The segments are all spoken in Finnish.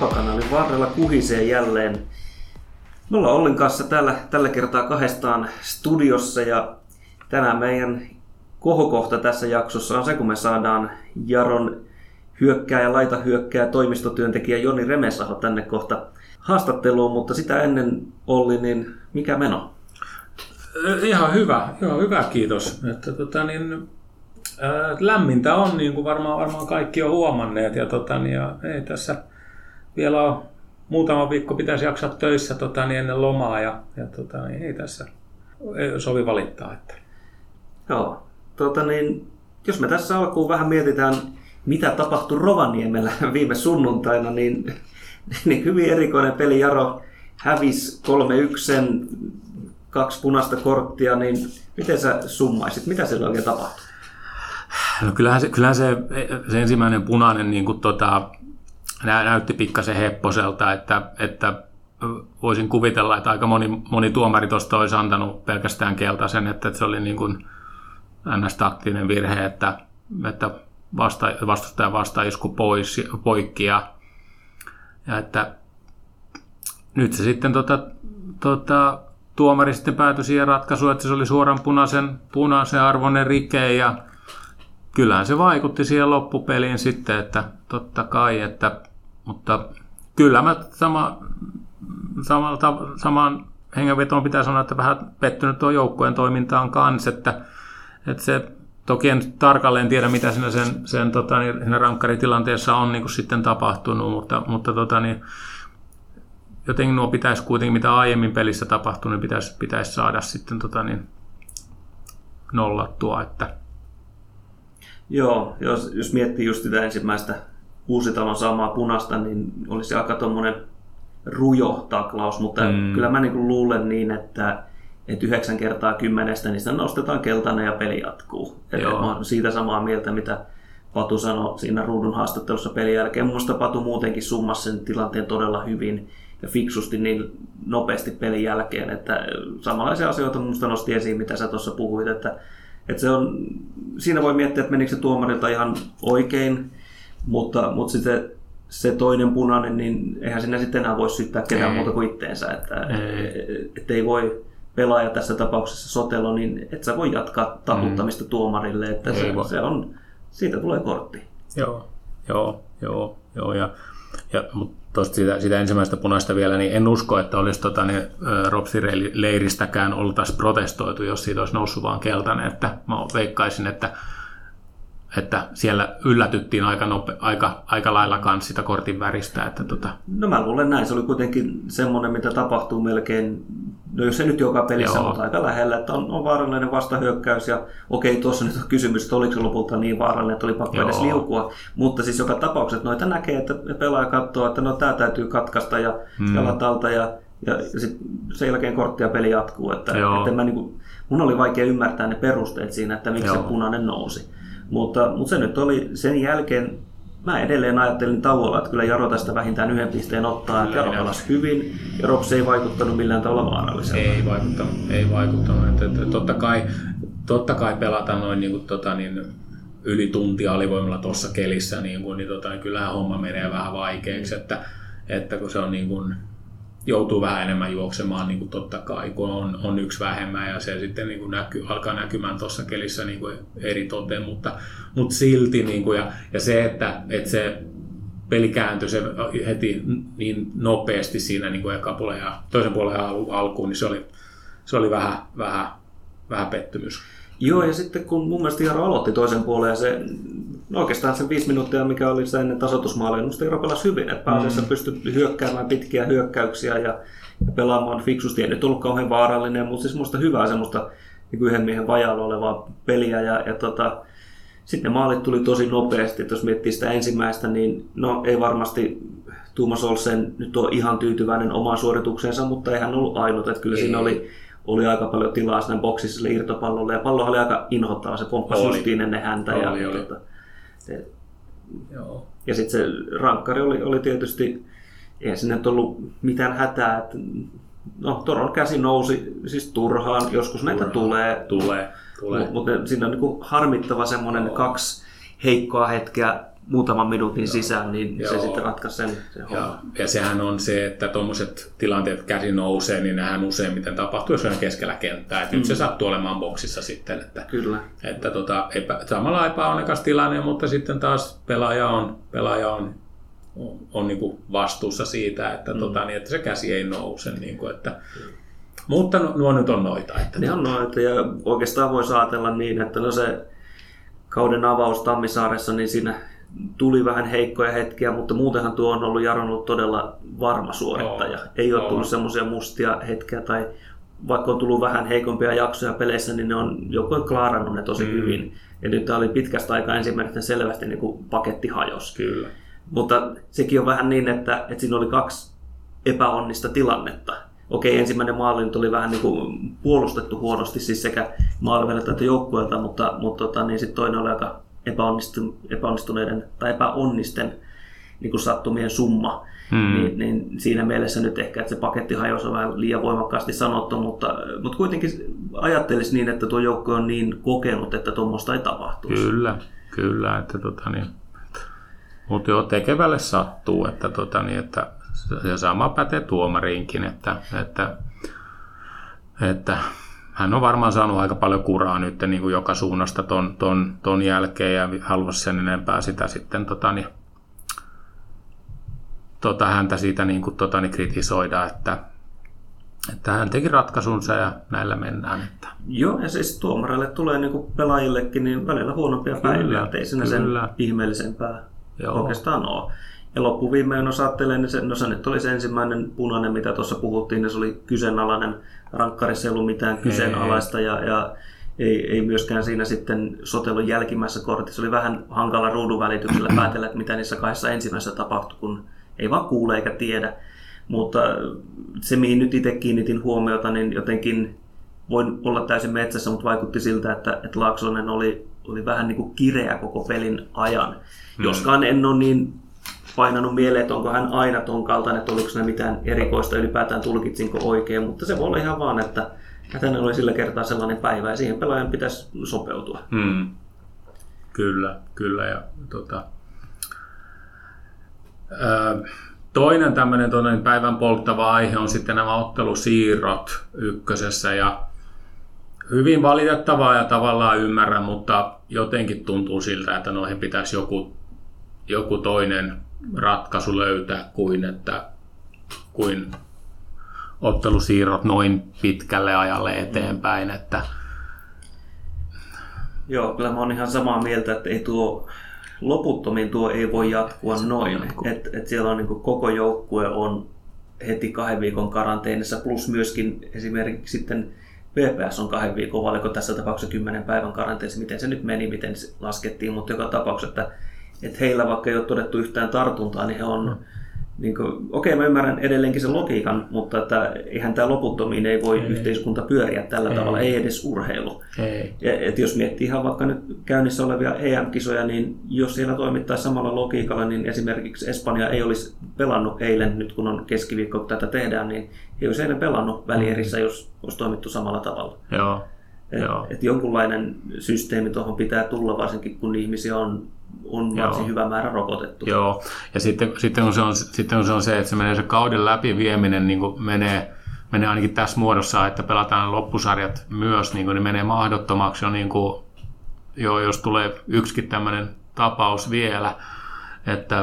Vapakanalin varrella kuhisee jälleen. Me ollaan Ollin kanssa tällä, tällä kertaa kahdestaan studiossa ja tänään meidän kohokohta tässä jaksossa on se, kun me saadaan Jaron hyökkää laita hyökkää toimistotyöntekijä Joni Remesaho tänne kohta haastatteluun, mutta sitä ennen Olli, niin mikä meno? Ihan hyvä, ihan hyvä kiitos. Että, tota, niin, ää, lämmintä on, niin kuin varmaan, varmaan kaikki on huomanneet. Ja, tota, niin, ja ei tässä vielä ole muutama viikko pitäisi jaksaa töissä tota, niin ennen lomaa ja, ja tota, niin ei tässä ei sovi valittaa. Että. Joo, tota, niin, jos me tässä alkuun vähän mietitään, mitä tapahtui Rovaniemellä viime sunnuntaina, niin, niin hyvin erikoinen peli Jaro hävisi 3-1 kaksi punaista korttia, niin miten sä summaisit? Mitä siellä oikein tapahtui? No kyllähän se, kyllähän se, se ensimmäinen punainen niin kuin tota, näytti pikkasen hepposelta, että, että voisin kuvitella, että aika moni, moni tuomari tuosta olisi antanut pelkästään keltaisen, että se oli niin kuin ns-taktinen virhe, että, että vasta, vastustajan vastaisku pois, poikki ja, ja että nyt se sitten tota, tota, tuomari sitten päätyi siihen ratkaisuun, että se oli suoran punaisen, punaisen arvoinen rike ja kyllähän se vaikutti siihen loppupeliin sitten, että totta kai, että, mutta kyllä mä sama, samalta, samaan hengenvetoon pitää sanoa, että vähän pettynyt tuo joukkojen toimintaan kanssa, että, että se toki en tarkalleen tiedä, mitä siinä sen, sen tota, niin, siinä rankkaritilanteessa on niin kuin sitten tapahtunut, mutta, mutta tota, niin, jotenkin nuo pitäisi kuitenkin, mitä aiemmin pelissä tapahtui, niin pitäisi, pitäisi saada sitten tota niin, nollattua. Että... Joo, jos, jos miettii just sitä ensimmäistä Uusitalon saamaa punasta, niin olisi aika tuommoinen rujo taklaus, mutta mm. kyllä mä niin kuin niin, että, että yhdeksän kertaa kymmenestä niistä nostetaan keltainen ja peli jatkuu. Joo. Mä olen siitä samaa mieltä, mitä Patu sanoi siinä ruudun haastattelussa pelin jälkeen. Minusta Patu muutenkin summasi sen tilanteen todella hyvin ja fiksusti niin nopeasti pelin jälkeen, että samanlaisia asioita minusta nosti esiin, mitä sä tuossa puhuit, että, että se on, siinä voi miettiä, että menikö se tuomarilta ihan oikein, mutta, mutta sitten se toinen punainen, niin eihän sinä sitten enää voi syyttää ketään muuta kuin itteensä, että ei. Et ei voi pelaaja tässä tapauksessa Sotelo, niin et sä voi jatkaa taputtamista mm. tuomarille, että se, se, on, siitä tulee kortti. Joo, joo, joo, joo ja, ja mutta tuosta sitä, sitä ensimmäistä punaista vielä, niin en usko, että olisi tota, niin, Ropsi-leiristäkään oltaisiin protestoitu, jos siitä olisi noussut vaan keltainen. Että mä veikkaisin, että että siellä yllätyttiin aika, nope, aika, aika lailla kans sitä kortin väristä. Että tota. No mä luulen näin. Se oli kuitenkin semmoinen, mitä tapahtuu melkein, no jos se nyt joka pelissä, Joo. mutta aika lähellä, että on, on vaarallinen vastahyökkäys. Ja okei, tuossa nyt on kysymys, että oliko se lopulta niin vaarallinen, että oli pakko Joo. edes liukua. Mutta siis joka tapauksessa noita näkee, että pelaaja katsoo, että no tämä täytyy katkaista ja hmm. jalat alta ja ja sitten sen jälkeen kortti ja peli jatkuu. Että, että mä niinku, mun oli vaikea ymmärtää ne perusteet siinä, että miksi Joo. se punainen nousi. Mutta, mutta se nyt oli sen jälkeen, mä edelleen ajattelin tauolla, että kyllä Jaro tästä vähintään yhden pisteen ottaa, että Jaro pelasi hyvin ja Rops ei vaikuttanut millään tavalla vaaralliselta. Ei vaikuttanut, ei vaikuttanut. Että, että, totta, kai, totta kai pelata noin niin kuin, tota, niin, yli tuntia alivoimalla tuossa kelissä, niin, kuin, niin, tota, niin kyllähän homma menee vähän vaikeaksi, että, että kun se on niin kuin, joutuu vähän enemmän juoksemaan niin kuin totta kai, kun on, on yksi vähemmän ja se sitten niin kuin näky, alkaa näkymään tuossa kelissä niin kuin eri toteen, mutta, mutta silti niin kuin, ja, ja se, että, että se peli kääntyi se heti niin nopeasti siinä niin kuin eka puolen ja toisen puolen alkuun, niin se oli, se oli vähän, vähän, vähän pettymys. Joo, ja sitten kun mun mielestä Jaro aloitti toisen puolen ja se, no oikeastaan sen viisi minuuttia, mikä oli se ennen tasoitusmaalia, minusta Jaro pelasi hyvin. Että pääasiassa mm. pystyi hyökkäämään pitkiä hyökkäyksiä ja, ja pelaamaan fiksusti. Ei nyt ollut kauhean vaarallinen, mutta siis minusta hyvää semmoista niin yhden miehen vajalla olevaa peliä. Ja, ja tota, sitten ne maalit tuli tosi nopeasti. Että jos miettii sitä ensimmäistä, niin no ei varmasti Tuomas Olsen nyt ole ihan tyytyväinen omaan suoritukseensa, mutta ei hän ollut ainut. Että kyllä ei. siinä oli oli aika paljon tilaa siinä boksissa sille irtopallolle. Ja pallo oli aika inhottava, se pomppasi justiin ennen häntä. Oli, ja, oli. Tuota, se, Joo. ja sitten se rankkari oli, oli tietysti, ei sinne nyt ollut mitään hätää, että no Toron käsi nousi siis turhaan, joskus turhaan. näitä tulee. Tulee, tulee. Mutta siinä on niin harmittava semmoinen kaksi heikkoa hetkeä muutaman minuutin Joo. sisään, niin Joo. se sitten ratkaisi sen, sen ja, ja sehän on se, että tuommoiset tilanteet käsi nousee, niin nehän useimmiten tapahtuu, jos on keskellä kenttää. Että mm. nyt se mm. sattuu olemaan boksissa sitten. Että, Kyllä. Että tota, epä, samalla epäonnekas tilanne, mutta sitten taas pelaaja on, pelaaja on on, on niin kuin vastuussa siitä, että, mm. tota, niin, että se käsi ei nouse. Niin kuin, että, mm. Mutta nuo nyt on noita. Että ne on noita ja oikeastaan voi ajatella niin, että no se kauden avaus Tammisaaressa, niin siinä tuli vähän heikkoja hetkiä, mutta muutenhan tuo on ollut Jaron ollut todella varma suorittaja. Oh, Ei ole oh. tullut semmoisia mustia hetkiä tai vaikka on tullut vähän heikompia jaksoja peleissä, niin ne on joko klaarannut ne tosi mm. hyvin. Ja nyt tämä oli pitkästä aikaa ensimmäinen selvästi niin kuin paketti hajos. Kyllä. Mutta sekin on vähän niin, että, että siinä oli kaksi epäonnista tilannetta. Okei, ensimmäinen maali nyt oli vähän niin kuin puolustettu huonosti siis sekä maaliveliltä että joukkueelta, mutta, mutta tota, niin sitten toinen oli aika epäonnistu, epäonnistuneiden tai epäonnisten niin kuin sattumien summa. Hmm. Niin, niin, siinä mielessä nyt ehkä, että se paketti hajosi on vähän liian voimakkaasti sanottu, mutta, mutta kuitenkin ajattelisi niin, että tuo joukko on niin kokenut, että tuommoista ei tapahtuisi. Kyllä, kyllä. Että tota niin, mutta joo, tekevälle sattuu, että, tota, niin, että ja sama pätee tuomariinkin, että, että, että hän on varmaan saanut aika paljon kuraa nyt niin kuin joka suunnasta ton, ton, ton jälkeen ja haluaisi sen enempää sitä sitten tota, niin, tota, häntä siitä niin kuin, tota, niin kritisoida, että, että hän teki ratkaisunsa ja näillä mennään. Että. Joo, ja siis tuomareille tulee niin kuin pelaajillekin niin välillä huonompia kyllä, päiviä, ettei siinä sen ihmeellisempää Joo. oikeastaan ole. Ja loppuviimein jos ajattelee, niin se, no se nyt oli se ensimmäinen punainen, mitä tuossa puhuttiin, niin se oli kyseenalainen. Rankkarissa ei ollut mitään kyseenalaista ja, ja ei, ei myöskään siinä sitten sotelun jälkimmäisessä kortissa. oli vähän hankala ruudun välityksellä päätellä, että mitä niissä kahdessa ensimmäisessä tapahtui, kun ei vaan kuule eikä tiedä. Mutta se, mihin nyt itse kiinnitin huomiota, niin jotenkin voin olla täysin metsässä, mutta vaikutti siltä, että, että Laaksonen oli, oli vähän niin kuin kireä koko pelin ajan. Hmm. Joskaan en ole niin painanut mieleen, että onko hän aina ton kaltainen, että oliko ne mitään erikoista ylipäätään tulkitsinko oikein, mutta se voi olla ihan vaan, että, että oli sillä kertaa sellainen päivä ja siihen pelaajan pitäisi sopeutua. Hmm. Kyllä, kyllä. Ja, tota, ää, toinen tämmöinen päivän polttava aihe on sitten nämä ottelusiirrot ykkösessä ja hyvin valitettavaa ja tavallaan ymmärrän, mutta jotenkin tuntuu siltä, että noihin pitäisi joku, joku toinen ratkaisu löytää kuin, että, kuin ottelusiirrot noin pitkälle ajalle eteenpäin. Että... Joo, kyllä mä oon ihan samaa mieltä, että ei tuo loputtomiin tuo ei voi jatkua Se noin. Et, et siellä on niin koko joukkue on heti kahden viikon karanteenissa, plus myöskin esimerkiksi sitten VPS on kahden viikon, valiko tässä tapauksessa kymmenen päivän karanteenissa, miten se nyt meni, miten se laskettiin, mutta joka tapauksessa, että että heillä vaikka ei ole todettu yhtään tartuntaa, niin he on, mm. niin kuin, okei mä ymmärrän edelleenkin sen logiikan, mutta että eihän tämä loputtomiin ei voi ei. yhteiskunta pyöriä tällä ei. tavalla, ei edes urheilu. Ei. Ja, et jos miettii ihan vaikka nyt käynnissä olevia EM-kisoja, niin jos siellä toimittaisiin samalla logiikalla, niin esimerkiksi Espanja ei olisi pelannut eilen, nyt kun on keskiviikko, kun tätä tehdään, niin ei olisi eilen pelannut välierissä, mm. jos olisi toimittu samalla tavalla. Joo. Et, et jonkunlainen systeemi tuohon pitää tulla, varsinkin kun ihmisiä on on Joo. varsin hyvä määrä rokotettu. Joo, ja sitten, sitten, on se on, sitten on se, on se, että se menee se kauden läpi vieminen niin kuin menee, menee ainakin tässä muodossa, että pelataan loppusarjat myös, niin, kuin, niin menee mahdottomaksi jo, niin kuin, jo jos tulee yksikin tämmöinen tapaus vielä, että,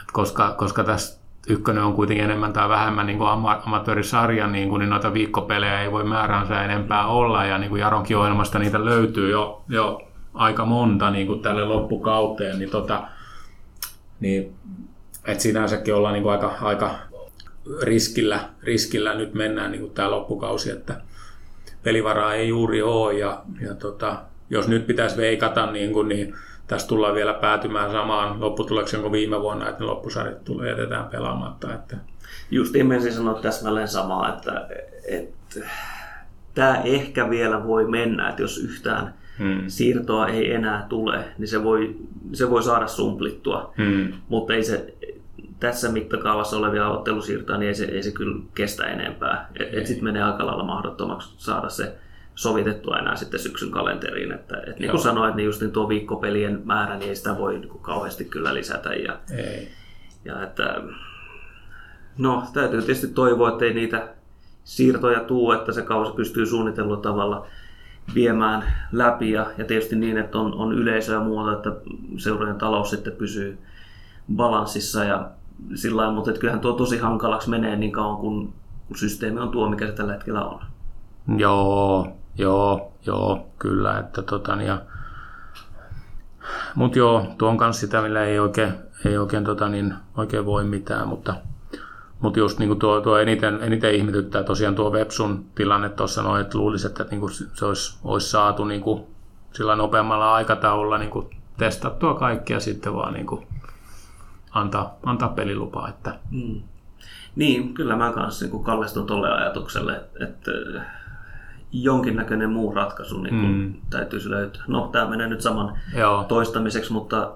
että koska, koska tässä ykkönen on kuitenkin enemmän tai vähemmän niin kuin amatöörisarja, niin, kuin, niin noita viikkopelejä ei voi määränsä enempää olla, ja niin kuin Jaronkin ohjelmasta niitä löytyy jo, jo aika monta niin kuin tälle loppukauteen, niin, tota, niin että sinänsäkin ollaan niin kuin aika, aika riskillä, riskillä nyt mennään niin kuin tämä loppukausi, että pelivaraa ei juuri ole ja, ja tota, jos nyt pitäisi veikata, niin, kuin, niin tässä tullaan vielä päätymään samaan lopputulokseen kuin viime vuonna, että ne loppusarjat tulee jätetään pelaamatta. Että... Just ihmeessä sanoa täsmälleen samaa, että, että tämä ehkä vielä voi mennä, että jos yhtään hmm. siirtoa ei enää tule, niin se voi, se voi saada sumplittua. Hmm. Mutta ei se, tässä mittakaavassa olevia ottelusiirtoja, niin ei se, ei se kyllä kestä enempää. Sitten menee aika lailla mahdottomaksi saada se sovitettua enää sitten syksyn kalenteriin. Että, et niin kuin sanoit, niin just niin tuo viikkopelien määrä, niin ei sitä voi niin kuin kauheasti kyllä lisätä. Ja, Ei. ja että, no, täytyy tietysti toivoa, että ei niitä siirtoja tuu, että se kausi pystyy suunnitellulla tavalla viemään läpi ja, ja tietysti niin, että on, on yleisöä ja muuta, että seurojen talous sitten pysyy balanssissa ja sillä lailla, mutta kyllähän tuo tosi hankalaksi menee niin kauan, kun, systeemi on tuo, mikä se tällä hetkellä on. Joo, joo, joo, kyllä. Että tota, ja... Mutta joo, tuo on kanssa sitä, millä ei oikein, ei oikein, tota, niin, oikein voi mitään, mutta, mutta just niin tuo, tuo eniten, eniten ihmetyttää tosiaan tuo Websun tilanne tuossa noin, että luulisi, että niin kuin se olisi, olisi saatu niin kuin sillä nopeammalla aikataululla niin kuin testattua kaikkia sitten vaan niin kuin antaa, antaa pelilupaa. Että, Mm. Niin, kyllä mä kanssa niin kallistun tuolle ajatukselle, että jonkinnäköinen muu ratkaisu niin Mm. täytyisi löytää. No, tämä menee nyt saman joo, toistamiseksi, mutta,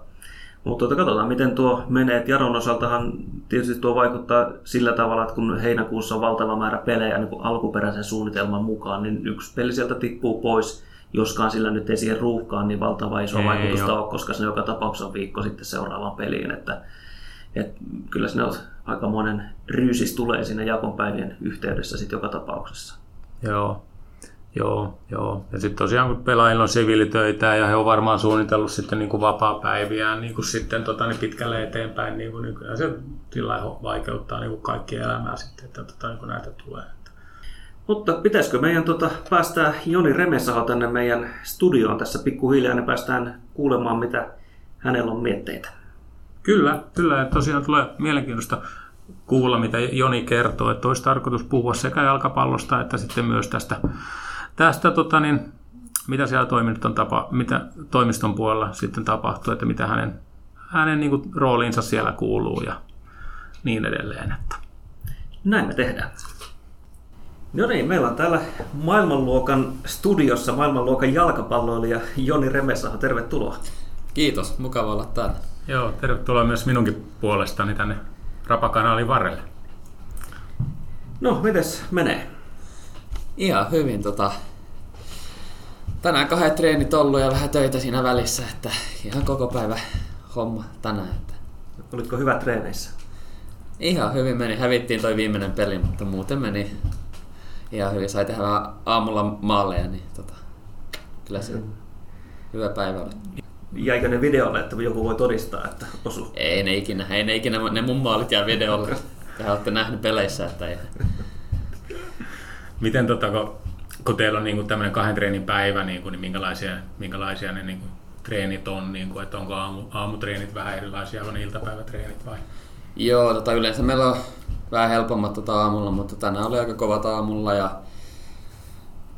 mutta tuota, katsotaan miten tuo menee. Et Jaron osaltahan tietysti tuo vaikuttaa sillä tavalla, että kun heinäkuussa on valtava määrä pelejä niin alkuperäisen suunnitelman mukaan, niin yksi peli sieltä tippuu pois, joskaan sillä nyt ei siihen ruuhkaan niin valtava iso Ei, vaikutusta joo. ole, koska se joka tapauksessa on viikko sitten seuraavaan peliin. Että, et kyllä sinne on aikamoinen ryysis tulee siinä jakonpäivien yhteydessä sitten joka tapauksessa. Joo, joo, joo. Ja sitten tosiaan kun pelaajilla on siviilitöitä ja he on varmaan suunnitellut sitten niin kuin vapaa-päiviään niin kuin sitten tota, niin pitkälle eteenpäin, niin, kuin, niin kyllä se sillä vaikeuttaa niin kuin kaikkien elämää sitten, että tota, niin kuin näitä tulee. Mutta pitäisikö meidän tota, päästää Joni Remesaho tänne meidän studioon tässä pikkuhiljaa, niin päästään kuulemaan, mitä hänellä on mietteitä. Kyllä, kyllä. Ja tosiaan tulee mielenkiintoista kuulla, mitä Joni kertoo, että olisi tarkoitus puhua sekä jalkapallosta että sitten myös tästä, tästä tota niin, mitä siellä toimiston, tapa, mitä toimiston puolella sitten tapahtuu, että mitä hänen, hänen niin kuin, rooliinsa siellä kuuluu ja niin edelleen. Että. Näin me tehdään. No niin, meillä on täällä maailmanluokan studiossa maailmanluokan jalkapalloilija Joni Remesaho. Tervetuloa. Kiitos, mukava olla täällä. Joo, tervetuloa myös minunkin puolestani tänne Rapakanaalin varrelle. No, mites menee? Ihan hyvin. Tota, tänään kahdet treenit ollut ja vähän töitä siinä välissä, että ihan koko päivä homma tänään. Että Olitko hyvät treeneissä? ihan hyvin meni. Hävittiin toi viimeinen peli, mutta muuten meni ihan hyvin. Sai tehdä vähän aamulla maaleja, niin tota, kyllä se hyvä päivä oli. Jäikö ne videolle, että joku voi todistaa, että osu? Ei ne ikinä, ei ne ikinä, ne mun maalit jää videolle. Tehän olette nähnyt peleissä, että ei. Miten tota, kun, kun teillä on niin tämmöinen kahden treenin päivä, niin, kuin, niin minkälaisia, minkälaisia ne niin kuin, treenit on, niin kuin, että onko aamu, aamutreenit vähän erilaisia kuin iltapäivätreenit vai? Joo, tota, yleensä meillä on vähän helpommat tota aamulla, mutta tänään oli aika kovat aamulla ja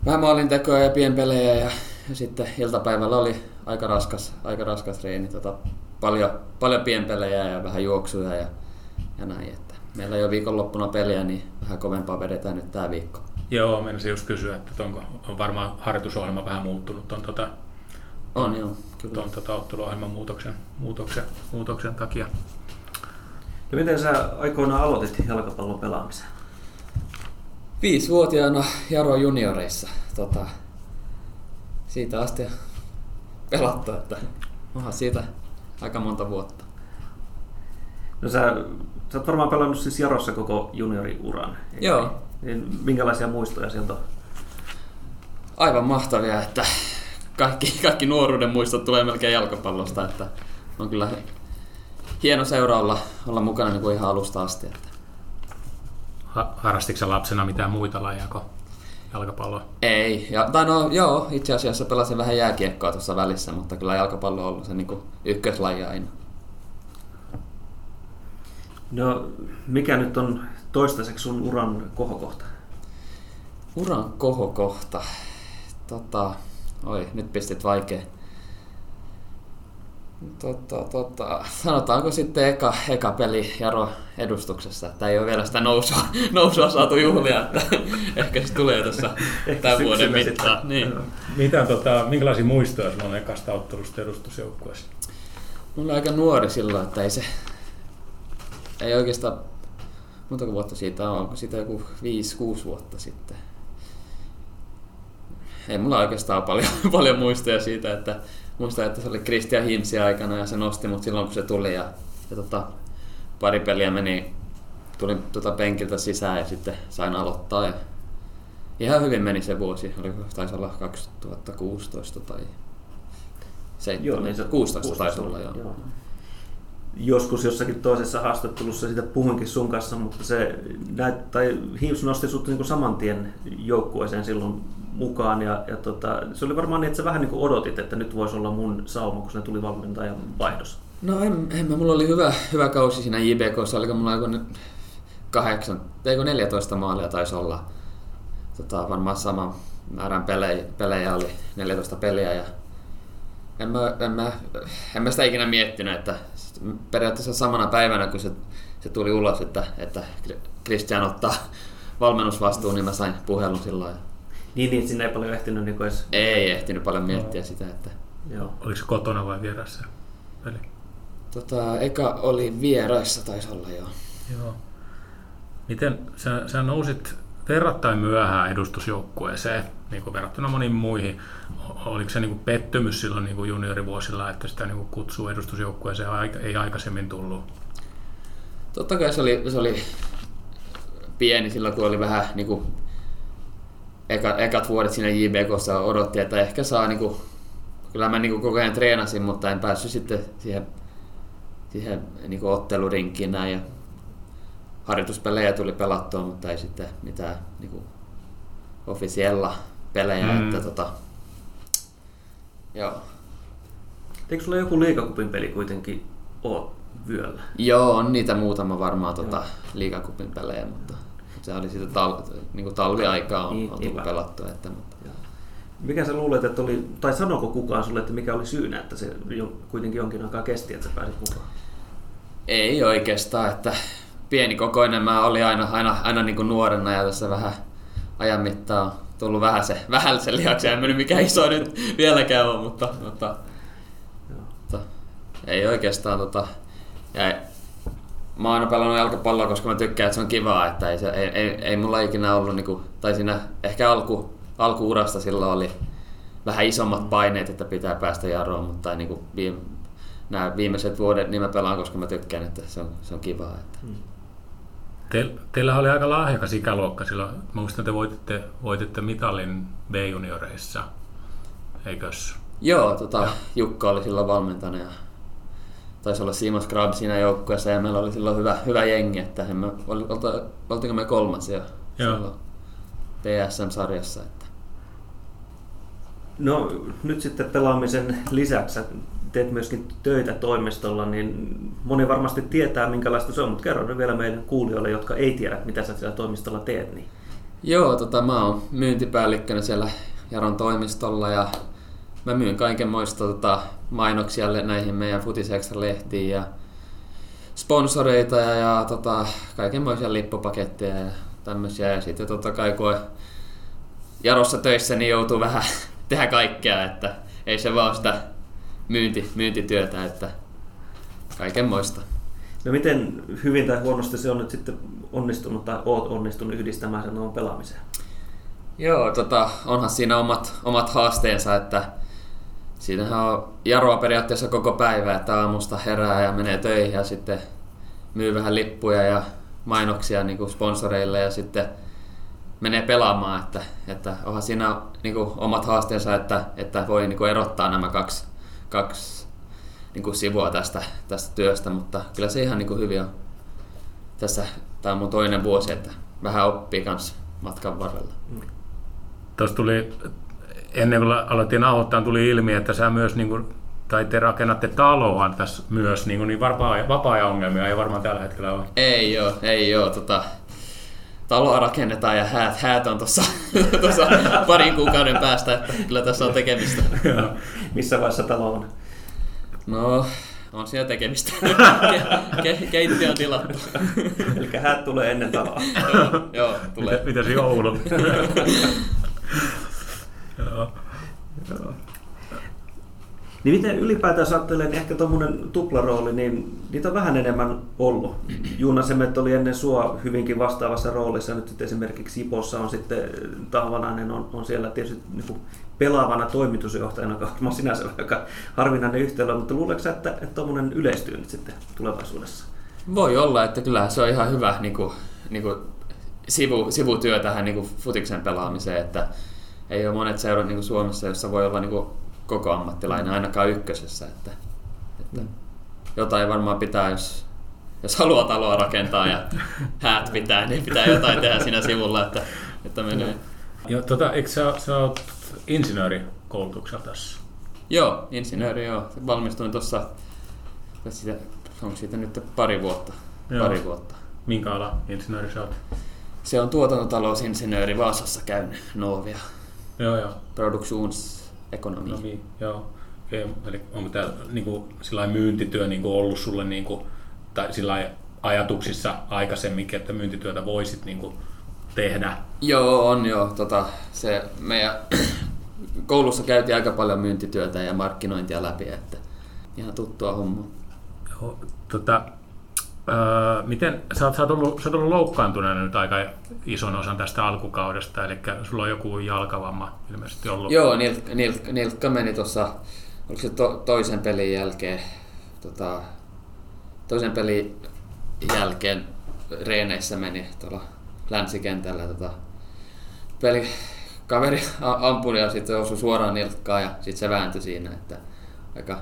vähän maalintekoa ja pienpelejä ja, ja sitten iltapäivällä oli aika raskas, aika raskas treeni. Tota, paljon, paljon pienpelejä ja vähän juoksuja ja, ja näin. Että meillä ei ole viikonloppuna peliä, niin vähän kovempaa vedetään nyt tämä viikko. Joo, menisin just kysyä, että onko on varmaan harjoitusohjelma vähän muuttunut tuon tota, On joo, kyllä. tuon tota, otteluohjelman muutoksen, muutoksen, muutoksen takia. Ja miten sä aikoinaan aloitit jalkapallon pelaamisen? Viisivuotiaana Jaro junioreissa. Tota, siitä asti pelattu, että onhan siitä aika monta vuotta. No sä, sä oot varmaan pelannut siis Jarossa koko junioriuran. Joo. Niin? Minkälaisia muistoja sieltä on? Aivan mahtavia, että kaikki, kaikki nuoruuden muistot tulee melkein jalkapallosta, että on kyllä hieno seura olla, olla mukana niin kuin ihan alusta asti. Että. Ha- Harrastitko lapsena mitään muita lajeja kuin jalkapalloa? Ei, ja, tai no joo, itse asiassa pelasin vähän jääkiekkoa tuossa välissä, mutta kyllä jalkapallo on ollut se niin kuin ykköslaji aina. No, mikä nyt on toistaiseksi sun uran kohokohta? Uran kohokohta. Tota, oi, nyt pistit vaikea. Tota, tota, sanotaanko sitten eka, eka peli Jaro edustuksessa, että ei ole vielä sitä nousua, nousua saatu juhlia, että ehkä se tulee tässä tämän vuoden mittaan. Niin. Mitä, tota, minkälaisia muistoja sulla on ekasta ottelusta edustusjoukkueessa? Mulla on aika nuori silloin, että ei se, ei oikeastaan, montako vuotta siitä on, onko siitä joku 5-6 vuotta sitten. ei mulla oikeastaan paljon, paljon muistoja siitä, että muistan, että se oli Christian Hinsi aikana ja se nosti mut silloin kun se tuli ja, ja tota, pari peliä meni, tulin tota penkiltä sisään ja sitten sain aloittaa ja ihan hyvin meni se vuosi, oli, taisi olla 2016 tai 7, joo, niin se 16 taisi olla joo. joo. Joskus jossakin toisessa haastattelussa sitä puhuinkin sun kanssa, mutta se näet, tai Hims nosti sut niin saman tien joukkueeseen silloin mukaan ja, ja tota, se oli varmaan niin, että sä vähän niin kuin odotit, että nyt voisi olla mun sauma, kun se tuli valmentajan vaihdossa. No en, en mulla oli hyvä, hyvä kausi siinä JBKssa, oliko mulla joku kahdeksan, eikö 14 maalia taisi olla. Tota, varmaan sama määrän pelejä, pelejä oli, 14 peliä ja en mä, en, mä, en mä sitä ikinä miettinyt, että periaatteessa samana päivänä kun se, se tuli ulos, että, että Christian ottaa valmennusvastuun, niin mä sain puhelun silloin. Niin, niin sinne ei paljon ehtinyt niin edes... Ei ehtinyt paljon miettiä no. sitä, että... Joo. Oliko se kotona vai vieressä peli? Tota, eka oli vieraissa, taisi olla joo. Joo. Miten sä, sä nousit verrattain myöhään edustusjoukkueeseen, niin kuin verrattuna moniin muihin. Oliko se niin kuin pettymys silloin niin kuin juniorivuosilla, että sitä niin kuin kutsuu edustusjoukkueeseen ei aikaisemmin tullut? Totta kai se oli, se oli pieni silloin, kun oli vähän niin kuin eka, ekat vuodet siinä JBKssa odotti, että ehkä saa niin kuin, kyllä mä niin kuin koko ajan treenasin, mutta en päässyt sitten siihen, siihen niin kuin ottelurinkkiin näin. Ja harjoituspelejä tuli pelattua, mutta ei sitten mitään niin kuin, officiella pelejä. Mm. Että, tota, joo. Eikö sulla joku liikakupin peli kuitenkin ole vyöllä? Joo, on niitä muutama varmaan tota, liikakupin pelejä, mutta se oli sitten tal, niin kuin talviaikaa on, niin, on tullut pelattua. Että, mutta. Mikä sä luulet, että oli, tai sanoko kukaan sulle, että mikä oli syynä, että se jo, kuitenkin jonkin aikaa kesti, että sä pääsit mukaan? Ei oikeastaan, että pieni kokoinen mä olin aina, aina, aina niin kuin nuorena ja tässä vähän ajan mittaan tullut vähän se, vähän se lihaksi. En mennyt mikä iso nyt vieläkään ole, mutta, mutta, mutta ei oikeastaan. Tota, ja mä oon aina pelannut jalkapalloa, koska mä tykkään, että se on kivaa. Että ei, se, ei, ei, ei mulla ikinä ollut, niin kuin, tai siinä ehkä alku, alkuurasta silloin oli vähän isommat paineet, että pitää päästä jarroon, mutta niin kuin viime, nämä viimeiset vuodet niin mä pelaan, koska mä tykkään, että se on, se on kivaa. Että. Mm. Te, teillä oli aika lahjakas ikäluokka silloin. Mä muistan, että voititte, voititte mitalin B-junioreissa, eikös? Joo, tota, Jukka oli silloin valmentajana ja taisi olla Simon Scrub siinä joukkueessa ja meillä oli silloin hyvä, hyvä jengi, että me, oltiinko me kolmas jo Joo. PSM-sarjassa. Että. No nyt sitten pelaamisen lisäksi teet myöskin töitä toimistolla, niin moni varmasti tietää, minkälaista se on, mutta kerro vielä meidän kuulijoille, jotka ei tiedä, mitä sä siellä toimistolla teet. Niin. Joo, tota, mä oon myyntipäällikkönä siellä Jaron toimistolla ja mä myyn kaikenmoista tota, mainoksia näihin meidän Futisekstra-lehtiin ja sponsoreita ja, ja tota, kaikenmoisia lippupaketteja ja tämmöisiä. Ja sitten totta kai kun Jarossa töissä, niin joutuu vähän tehdä kaikkea, että ei se vaan sitä myynti, myyntityötä, että kaikenmoista. No miten hyvin tai huonosti se on nyt sitten onnistunut tai oot onnistunut yhdistämään sen oman pelaamiseen? Joo, tota, onhan siinä omat, omat haasteensa, että siinähän on jaroa periaatteessa koko päivä, että aamusta herää ja menee töihin ja sitten myy vähän lippuja ja mainoksia niin kuin sponsoreille ja sitten menee pelaamaan, että, että onhan siinä niin kuin omat haasteensa, että, että voi niin kuin erottaa nämä kaksi kaksi niin kuin sivua tästä, tästä työstä, mutta kyllä se ihan niin kuin hyvin on. Tässä, tämä on mun toinen vuosi, että vähän oppii kanssa matkan varrella. Tuossa tuli, ennen kuin aloitin nauhoittaa, tuli ilmi, että sä myös niin kuin, tai te rakennatte taloa tässä myös, niin, kuin, niin vapaa, vapaa ongelmia ei varmaan tällä hetkellä ole. Ei joo, ei joo. Tota, taloa rakennetaan ja häät, häät on tuossa parin kuukauden päästä, että kyllä tässä on tekemistä. Missä vaiheessa talo on? No, on siellä tekemistä. Ke- keittiö on tilattu. Eli häät tulee ennen taloa. joo, joo, tulee. Mitä se joulu? joo. joo. Niin miten ylipäätään ajattelee, niin ehkä tuommoinen tuplarooli, niin niitä on vähän enemmän ollut. Juuna Semet oli ennen sua hyvinkin vastaavassa roolissa. Nyt esimerkiksi Ipossa on sitten Tahvanainen on, on siellä tietysti niin kuin pelaavana toimitusjohtajana, joka sinänsä aika harvinainen yhtälö, mutta luuletko että, että tuommoinen yleistyy nyt sitten tulevaisuudessa? Voi olla, että kyllä se on ihan hyvä niin kuin, niin kuin sivu, sivutyö tähän niin kuin futiksen pelaamiseen, että ei ole monet seurat niin kuin Suomessa, jossa voi olla niin kuin koko ammattilainen, ainakaan ykkösessä. Että, että jotain varmaan pitää, jos, jos haluaa taloa rakentaa ja häät pitää, niin pitää jotain tehdä siinä sivulla, että, että menee. Joo, tota, eikö sä, sä oot insinöörikoulutuksella tässä? Joo, insinööri joo. Valmistuin tuossa, onko siitä nyt pari vuotta? Joo. Pari vuotta. Minkä ala insinööri sä oot? Se on tuotantotalousinsinööri Vaasassa käynyt Novia. Joo, joo. Produktionsekonomi. No niin, joo. Okay. Eli onko tämä niin kuin, myyntityö niin kuin ollut sulle niin kuin, tai sillä ajatuksissa aikaisemminkin, että myyntityötä voisit niin kuin, tehdä? Joo, on joo. Tota, se meidän koulussa käytiin aika paljon myyntityötä ja markkinointia läpi, että ihan tuttua hommaa. Joo, tota, öö, miten, sä oot, sä, oot ollut, sä oot ollut loukkaantuneena nyt aika ison osan tästä alkukaudesta, eli sulla on joku jalkavamma ilmeisesti ollut. Joo, nilkka, nilkka, nilkka meni tuossa, oliko se to, toisen pelin jälkeen, tota, toisen pelin jälkeen reeneissä meni tuolla länsikentällä tota, peli, kaveri ampui ja sitten osui suoraan nilkkaan ja sitten se vääntyi siinä, että aika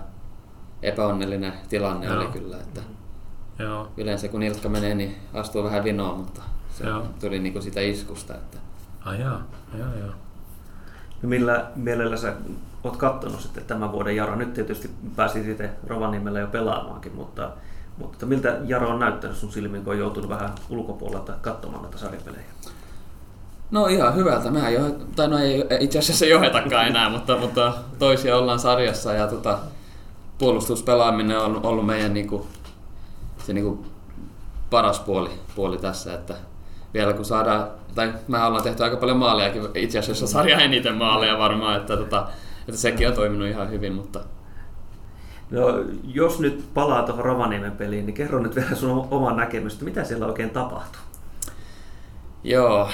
epäonnellinen tilanne Joo. oli kyllä. Että Joo. Yleensä kun nilkka menee, niin astuu vähän vinoa, mutta se Joo. tuli niinku sitä iskusta. Että... Ai jaa, jaa, jaa. No millä mielellä sä oot kattonut sitten tämän vuoden Jaro? Nyt tietysti pääsit itse Rovaniemellä jo pelaamaankin, mutta, mutta miltä Jaro on näyttänyt sun silmiin, kun on joutunut vähän ulkopuolelta katsomaan näitä sarjapelejä? No ihan hyvältä. Mä jo, tai no ei itse asiassa johetakaan enää, mutta, mutta toisia ollaan sarjassa ja tota, puolustuspelaaminen on ollut meidän niinku, se niinku paras puoli, puoli tässä, että vielä kun saadaan, tai me ollaan tehty aika paljon maalejakin, itse asiassa sarja eniten maaleja varmaan, että, tota, että sekin on toiminut ihan hyvin, mutta No, jos nyt palaa tuohon Rovaniemen peliin, niin kerro nyt vielä sun oman näkemystä, mitä siellä oikein tapahtuu? Joo,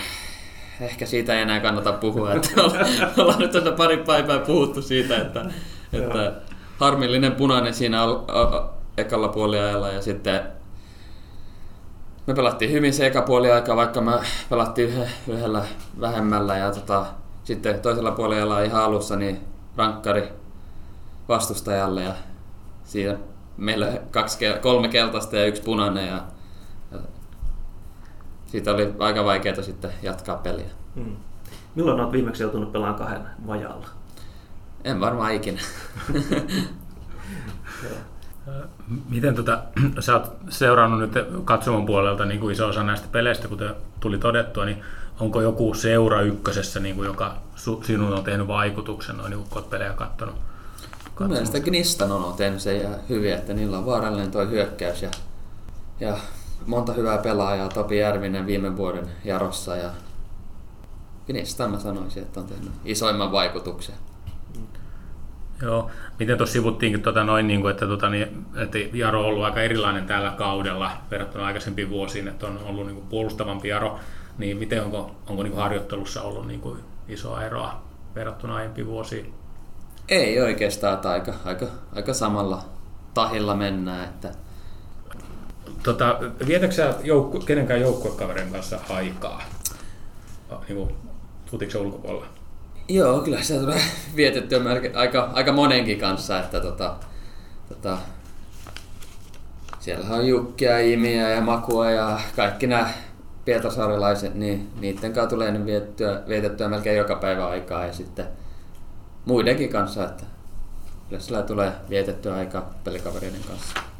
ehkä siitä ei enää kannata puhua. Että ollaan nyt tässä pari päivää puhuttu siitä, että, että harmillinen punainen siinä ekalla puoliajalla ja sitten me pelattiin hyvin se eka puoliaika, vaikka me pelattiin yhdellä vähemmällä ja tota, sitten toisella puoliajalla ihan alussa niin rankkari vastustajalle ja siinä meillä kaksi, kolme keltaista ja yksi punainen ja siitä oli aika vaikeaa sitten jatkaa peliä. Hmm. Milloin olet viimeksi joutunut pelaamaan kahden vajalla? En varmaan ikinä. Miten tota, sä oot seurannut nyt katsomon puolelta niin kuin iso osa näistä peleistä, kuten tuli todettua, niin onko joku seura ykkösessä, niin kuin, joka sinun on tehnyt vaikutuksen, noin, niin kun olet pelejä katsonut? Mielestäni Gnistan on tehnyt sen hyvin, että niillä on vaarallinen tuo hyökkäys ja, ja monta hyvää pelaajaa, Topi Järvinen viime vuoden Jarossa ja Gnistan mä sanoisin, että on tehnyt isoimman vaikutuksen. Joo, miten tuossa sivuttiinkin tuota noin, niin kuin, että, tuota, niin, että Jaro on ollut aika erilainen tällä kaudella verrattuna aikaisempiin vuosiin, että on ollut niin kuin puolustavampi Jaro, niin miten onko, onko niin kuin harjoittelussa ollut niin kuin isoa eroa verrattuna aiempiin vuosiin? Ei oikeastaan, että aika, aika, aika samalla tahilla mennään, että Tota, vietätkö sä joukku, kenenkään joukkuekaverin kanssa aikaa? Niin kuin, ulkopuolella? Joo, kyllä se tulee vietettyä aika, aika monenkin kanssa, että tota, tota, siellä on Jukkia, Imiä ja Makua ja kaikki nämä pietarsaarelaiset, niin niiden kanssa tulee nyt vietettyä, vietettyä melkein joka päivä aikaa ja sitten muidenkin kanssa, että kyllä sillä tulee vietettyä aika pelikavereiden kanssa.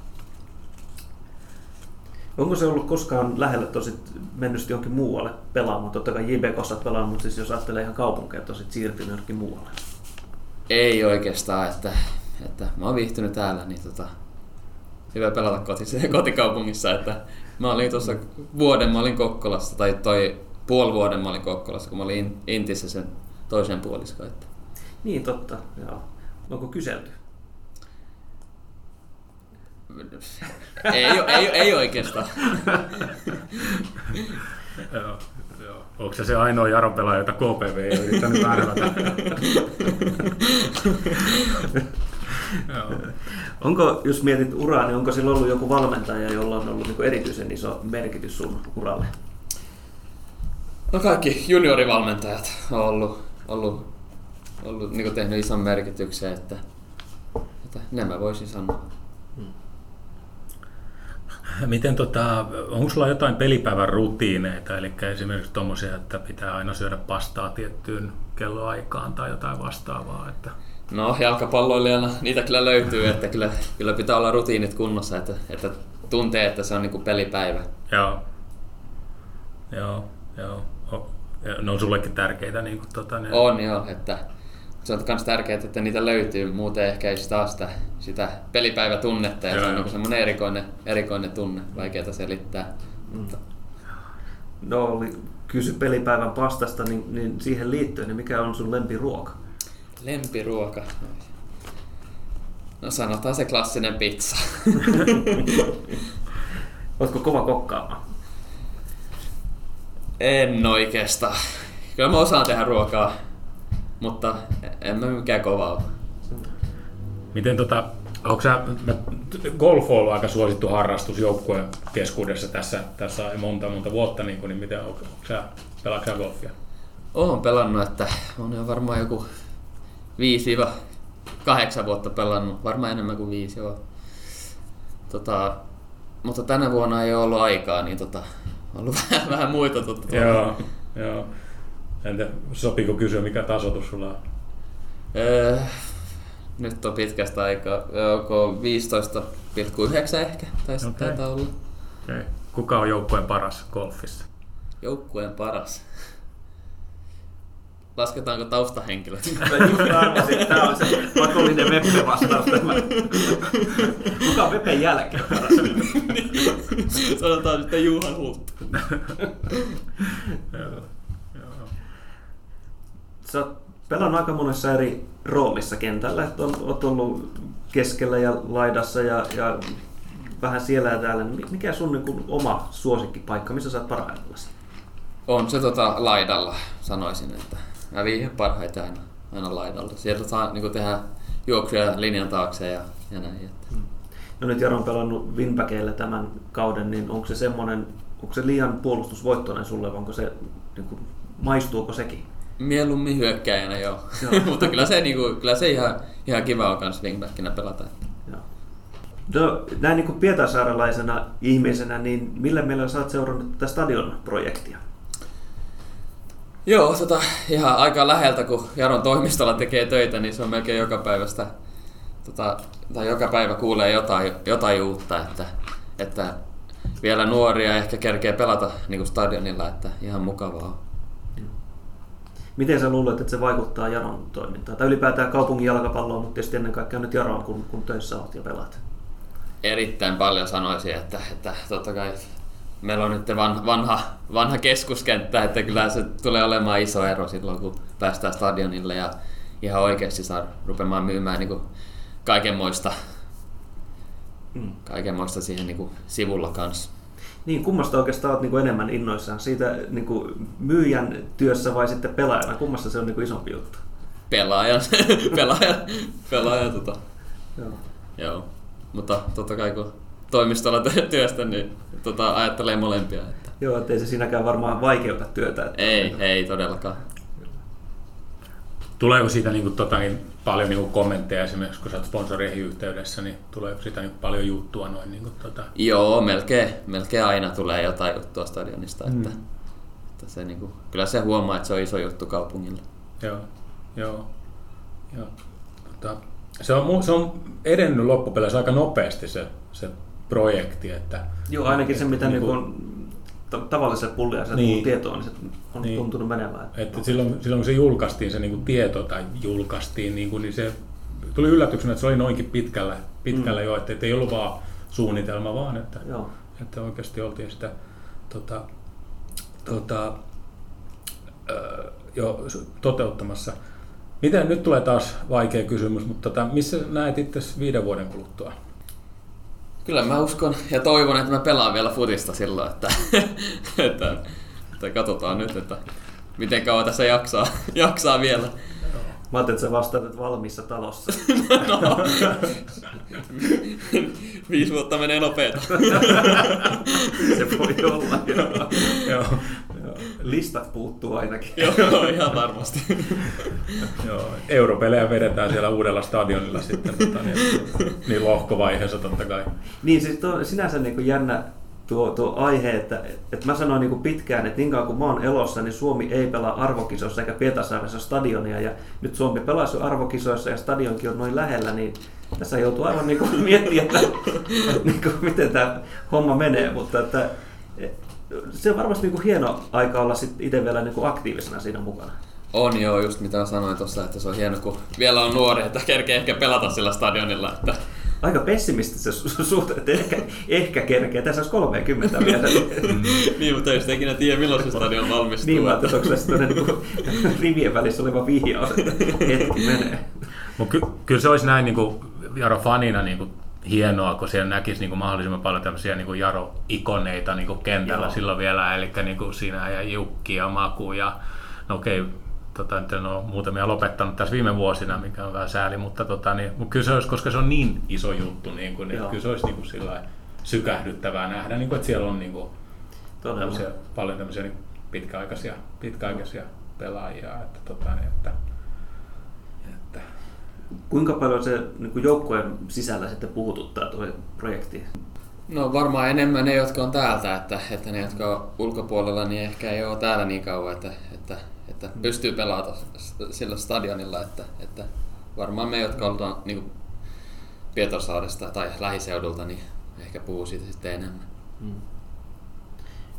Onko se ollut koskaan lähellä tosi mennyt johonkin muualle pelaamaan? Totta kai JBK olet pelannut, mutta siis jos ajattelee ihan kaupunkeja, tosi siirtynyt johonkin muualle. Ei oikeastaan, että, että mä oon viihtynyt täällä, niin tota, hyvä pelata koti, kotikaupungissa. Että mä olin tuossa vuoden, mä olin Kokkolassa, tai toi puoli vuoden mä olin Kokkolassa, kun mä olin Intissä sen toisen puoliskon. Että. Niin totta, joo. Onko kyselty? Ei, ei, ei oikeastaan. Joo, joo. Onko se se ainoa Jaron pelaaja, jota KPV ei ole yrittänyt värvätä? Onko, jos mietit uraa, niin onko sillä ollut joku valmentaja, jolla on ollut niin erityisen iso merkitys sun uralle? No kaikki juniorivalmentajat on ollut, ollut, ollut niin tehnyt ison merkityksen, että, että nämä voisin sanoa. Miten tota, onko sulla jotain pelipäivän rutiineita, eli esimerkiksi tuommoisia, että pitää aina syödä pastaa tiettyyn kelloaikaan tai jotain vastaavaa? Että... No jalkapalloilijana niitä kyllä löytyy, että kyllä, kyllä pitää olla rutiinit kunnossa, että, että tuntee, että se on niin pelipäivä. Joo. Joo, joo. Ne on sullekin tärkeitä. Niin kuin, tota, ne... On joo, että se on myös tärkeää, että niitä löytyy. Muuten ehkä ei sitä, sitä, sitä pelipäivätunnetta ja joo, se on niin semmoinen erikoinen, erikoinen tunne, vaikeaa selittää. Mm. No oli kysy pelipäivän pastasta, niin, niin siihen liittyen, niin mikä on sun lempiruoka? Lempiruoka? No sanotaan se klassinen pizza. Oletko kova kokkaamaan? En oikeastaan. Kyllä mä osaan tehdä ruokaa, mutta en mä mikään kova ole. Miten tota, onko sä, golf on ollut aika suosittu harrastus joukkueen keskuudessa tässä, tässä monta monta vuotta, niin, kuin, niin miten, onko, onko sä, pelaatko sä golfia? Oon pelannut, että on jo varmaan joku 5-8 vuotta pelannut, varmaan enemmän kuin viisi joo. Tota, mutta tänä vuonna ei ole ollut aikaa, niin tota, on ollut vähän, vähän muita totta. Joo, joo. Entä sopiko kysyä, mikä tasotus sulla on? Öö, nyt on pitkästä aikaa. Onko 15,9 ehkä? Taisi okay. taitaa olla. Okay. Kuka on joukkueen paras golfissa? Joukkueen paras? Lasketaanko taustahenkilöt? Tämä on se pakollinen Veppe-vastaus tämä. Kuka on Vepen jälkeen paras? Sanotaan nyt Juhan Hult. Sä oot pelannut aika monessa eri roolissa kentällä, että on, oot ollut keskellä ja laidassa ja, ja vähän siellä ja täällä. Mikä sun niin kuin, oma suosikkipaikka, missä sä oot parhaimmillaan? On se tota, laidalla, sanoisin, että mä viihdy parhaiten aina, aina laidalla. Sieltä saa niin tehdä juoksuja linjan taakse ja, ja näin. Että. Hmm. No nyt Jaro on pelannut Winbackeillä tämän kauden, niin onko se semmoinen, onko se liian puolustusvoittoinen sulle, vai onko se, niin kuin, maistuuko sekin? Mieluummin hyökkäjänä joo, joo. mutta kyllä se, niin kuin, kyllä se ihan, ihan kiva on myös wingbackinä pelata. Joo. No, näin niin pietasaaralaisena ihmisenä, niin millä mielellä sä oot seurannut tätä stadion-projektia? Joo, tota, ihan aika läheltä, kun Jaron toimistolla tekee töitä, niin se on melkein joka päivästä, tota, tai joka päivä kuulee jotain, jotain uutta, että, että vielä nuoria ehkä kerkee pelata niin kuin stadionilla, että ihan mukavaa on. Miten sä luulet, että se vaikuttaa Jaron toimintaan? Tai ylipäätään kaupungin jalkapalloon, mutta tietysti ennen kaikkea nyt Jaron, kun, kun töissä olet ja pelaat. Erittäin paljon sanoisin, että, että totta kai meillä on nyt vanha, vanha, vanha keskuskenttä, että kyllä se tulee olemaan iso ero silloin, kun päästään stadionille ja ihan oikeasti saa rupeamaan myymään niin kaikenmoista, mm. kaikenmoista siihen niin sivulla kanssa. Niin, kummasta oikeastaan olet niin enemmän innoissaan? Siitä niin kuin myyjän työssä vai sitten pelaajana? Kummasta se on niin kuin isompi juttu? Pelaajan, pelaajan, pelaajan tota. Joo. Joo. Mutta totta kai kun toimistolla työstä, niin tota, ajattelee molempia. Että. Joo, ettei se siinäkään varmaan vaikeuta työtä. Että ei, on... ei todellakaan. Tuleeko siitä niin kuin, tota, niin paljon niin kuin kommentteja esimerkiksi, kun sä oot sponsoreihin yhteydessä, niin tuleeko siitä niin paljon juttua noin? Niin kuin, tota... Joo, melkein, melkein aina tulee jotain juttua stadionista. Mm. Että, että se, niin kuin, kyllä se huomaa, että se on iso juttu kaupungille. Joo, joo. joo. Tota, se, on, se on edennyt loppupeleissä aika nopeasti se, se projekti. Että, Joo, ainakin se mitä niin kuin, tavalliselle pulliaiselle niin. tietoa, niin se on niin. tuntunut menevään. Että silloin, silloin kun se julkaistiin se niin kuin tieto tai julkaistiin, niin, kuin, niin se tuli yllätyksenä, että se oli noinkin pitkällä, pitkällä mm. jo, että, että ei ollut vaan suunnitelma, vaan että, Joo. että oikeasti oltiin sitä tota, tota, jo toteuttamassa. Miten nyt tulee taas vaikea kysymys, mutta tota, missä näet itse viiden vuoden kuluttua? Kyllä mä uskon ja toivon, että mä pelaan vielä futista silloin, että, että, että katsotaan nyt, että miten kauan tässä jaksaa, jaksaa vielä. Mä ajattelin, että sä vastaat, että valmiissa talossa. No, viisi vuotta menee nopeeta. Se voi olla, joo. Joo. Listat puuttuu ainakin. Joo, ihan varmasti. Joo, europelejä vedetään siellä uudella stadionilla sitten, tota, niin, niin lohkovaiheessa totta kai. Niin, siis tuo sinänsä niin kuin jännä tuo, tuo aihe, että, että mä sanoin niin kuin pitkään, että niin kauan kuin mä oon elossa, niin Suomi ei pelaa arvokisoissa eikä Pietarsaaressa stadionia. Ja nyt Suomi pelaa jo arvokisoissa ja stadionkin on noin lähellä, niin tässä joutuu aivan niin kuin miettimään, että, että niin kuin, miten tämä homma menee. Mutta että, se on varmasti niin kuin hieno aika olla sit itse vielä niin kuin aktiivisena siinä mukana. On joo, just mitä sanoin tuossa, että se on hieno, kun vielä on nuori, että kerkee ehkä pelata sillä stadionilla. Että... Aika pessimististä su- suhteen, että ehkä, ehkä kerkee. Tässä olisi 30 vielä. niin, mutta ei sitä ikinä tiedä, milloin se stadion valmistuu. niin, mä että onko se sellainen niin rivien välissä oleva vihjaus, että hetki menee. Mutta ky- kyllä se olisi näin niin kuin Jaro fanina niin kuin hienoa, kun siellä näkisi niin kuin mahdollisimman paljon tämmöisiä niin kuin Jaro-ikoneita niin kuin kentällä Joo. silloin vielä, eli niin kuin sinä ja Jukki ja Maku ja no okei, tota, nyt en ole muutamia lopettanut tässä viime vuosina, mikä on vähän sääli, mutta, tota, niin, mutta kyllä se olisi, koska se on niin iso juttu, niin kuin, niin Joo. kyllä se olisi niin kuin sillä sykähdyttävää nähdä, niin kuin, että siellä on niin kuin, tämmöisiä, paljon tämmöisiä niin pitkäaikaisia, pitkäaikaisia pelaajia, että, tota, niin, että Kuinka paljon se niin kuin joukkueen sisällä sitten puhututtaa tuo projekti? No varmaan enemmän ne, jotka on täältä, että, että ne, jotka on ulkopuolella, niin ehkä ei ole täällä niin kauan, että, että, että pystyy pelata sillä stadionilla, että, että varmaan me, jotka ollaan niin Pietarsaaresta tai lähiseudulta, niin ehkä puhuu siitä sitten enemmän.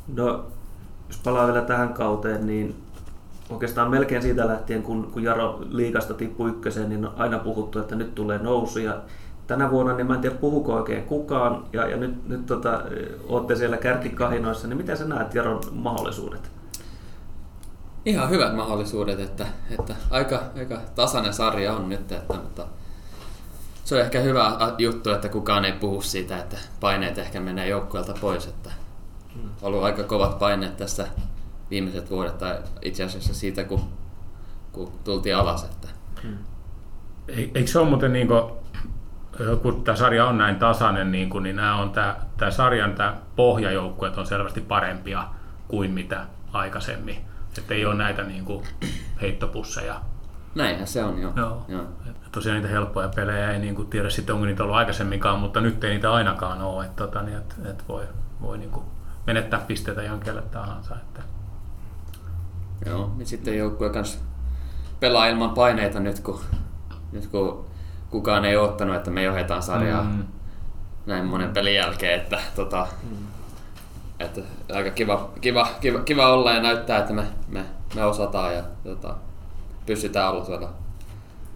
No, jos palaa vielä tähän kauteen, niin oikeastaan melkein siitä lähtien, kun, kun Jaro liikasta tippui ykköseen, niin on aina puhuttu, että nyt tulee nousu. Ja tänä vuonna, niin mä en tiedä puhuko oikein kukaan, ja, ja nyt, nyt tota, olette siellä kärkikahinoissa, niin miten sä näet Jaron mahdollisuudet? Ihan hyvät mahdollisuudet, että, että aika, aika tasainen sarja on nyt, että, mutta se on ehkä hyvä juttu, että kukaan ei puhu siitä, että paineet ehkä menee joukkueelta pois, että on ollut aika kovat paineet tässä viimeiset vuodet, tai itse asiassa siitä, kun, kun tultiin alas, että Ei- Eikö se ole muuten niin kuin, kun tämä sarja on näin tasainen, niin, kuin, niin nämä on tämä, tämä sarjan tämä pohjajoukkueet on selvästi parempia kuin mitä aikaisemmin. Että ei ole näitä niin kuin, heittopusseja. näinhän se on jo. Joo. Joo. Ja tosiaan niitä helppoja pelejä ei niin kuin, tiedä sitten, onko niitä ollut aikaisemminkaan, mutta nyt ei niitä ainakaan ole. Että, tota, niin, että, että voi, voi niin kuin, menettää pisteitä ihan kelle tahansa. Että, Joo, ja sitten joukkue kanssa pelaa ilman paineita nyt, kun, nyt kun kukaan ei ottanut, että me johdetaan sarjaa Mm. mm. näin monen pelin jälkeen, että, tota, että aika kiva, kiva, kiva, kiva, olla ja näyttää, että me, me, me osataan ja tota, pystytään olla tuolla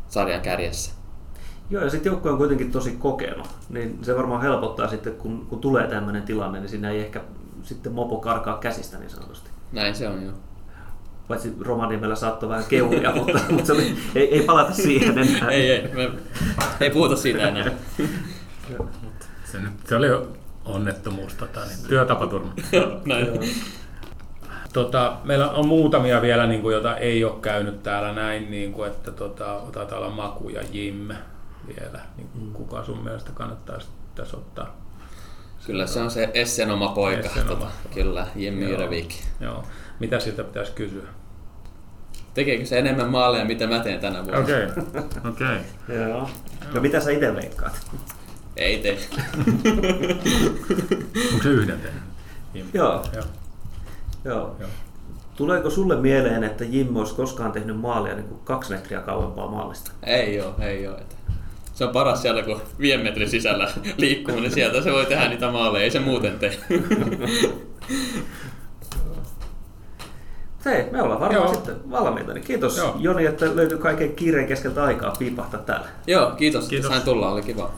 sarjan kärjessä. Joo, ja sitten joukkue on kuitenkin tosi kokenut, niin se varmaan helpottaa sitten, kun, kun tulee tämmöinen tilanne, niin siinä ei ehkä sitten mopo karkaa käsistä niin sanotusti. Näin se on jo. Paitsi Romaniemellä saattoi vähän keulia, mutta, mutta se oli, ei, ei palata siihen enää. ei, ei, me, ei puhuta siitä enää. se, nyt, se oli onnettomuus, tota, niin, työtapaturma. Näin. Tota, meillä on muutamia vielä, niin kuin, joita ei ole käynyt täällä näin, niin kuin, että tota, taitaa olla Maku ja Jim vielä. Niin, kuka sun mielestä kannattaisi tässä ottaa? Kyllä se on se Essen oma poika. Essen oma. Tota, kyllä, Jimmy Joo. Joo. Mitä siltä pitäisi kysyä? Tekeekö se enemmän maaleja, mitä mä teen tänä vuonna? Okei, okei. Joo. No mitä sä itse veikkaat? Ei tee. Onko se yhden tehnyt? Joo. Joo. Joo. Joo. Tuleeko sulle mieleen, että Jim olisi koskaan tehnyt maalia niin kuin kaksi metriä kauempaa maalista? Ei oo, ei oo. Että se on paras siellä, kun viiden metrin sisällä liikkuu, niin sieltä se voi tehdä niitä maaleja, ei se muuten tee. Hei, me ollaan varmaan Joo. sitten valmiita. Niin kiitos Joo. Joni, että löytyi kaiken kiireen keskeltä aikaa piipahtaa täällä. Joo, kiitos, Kiitos. että sain tulla, oli kiva.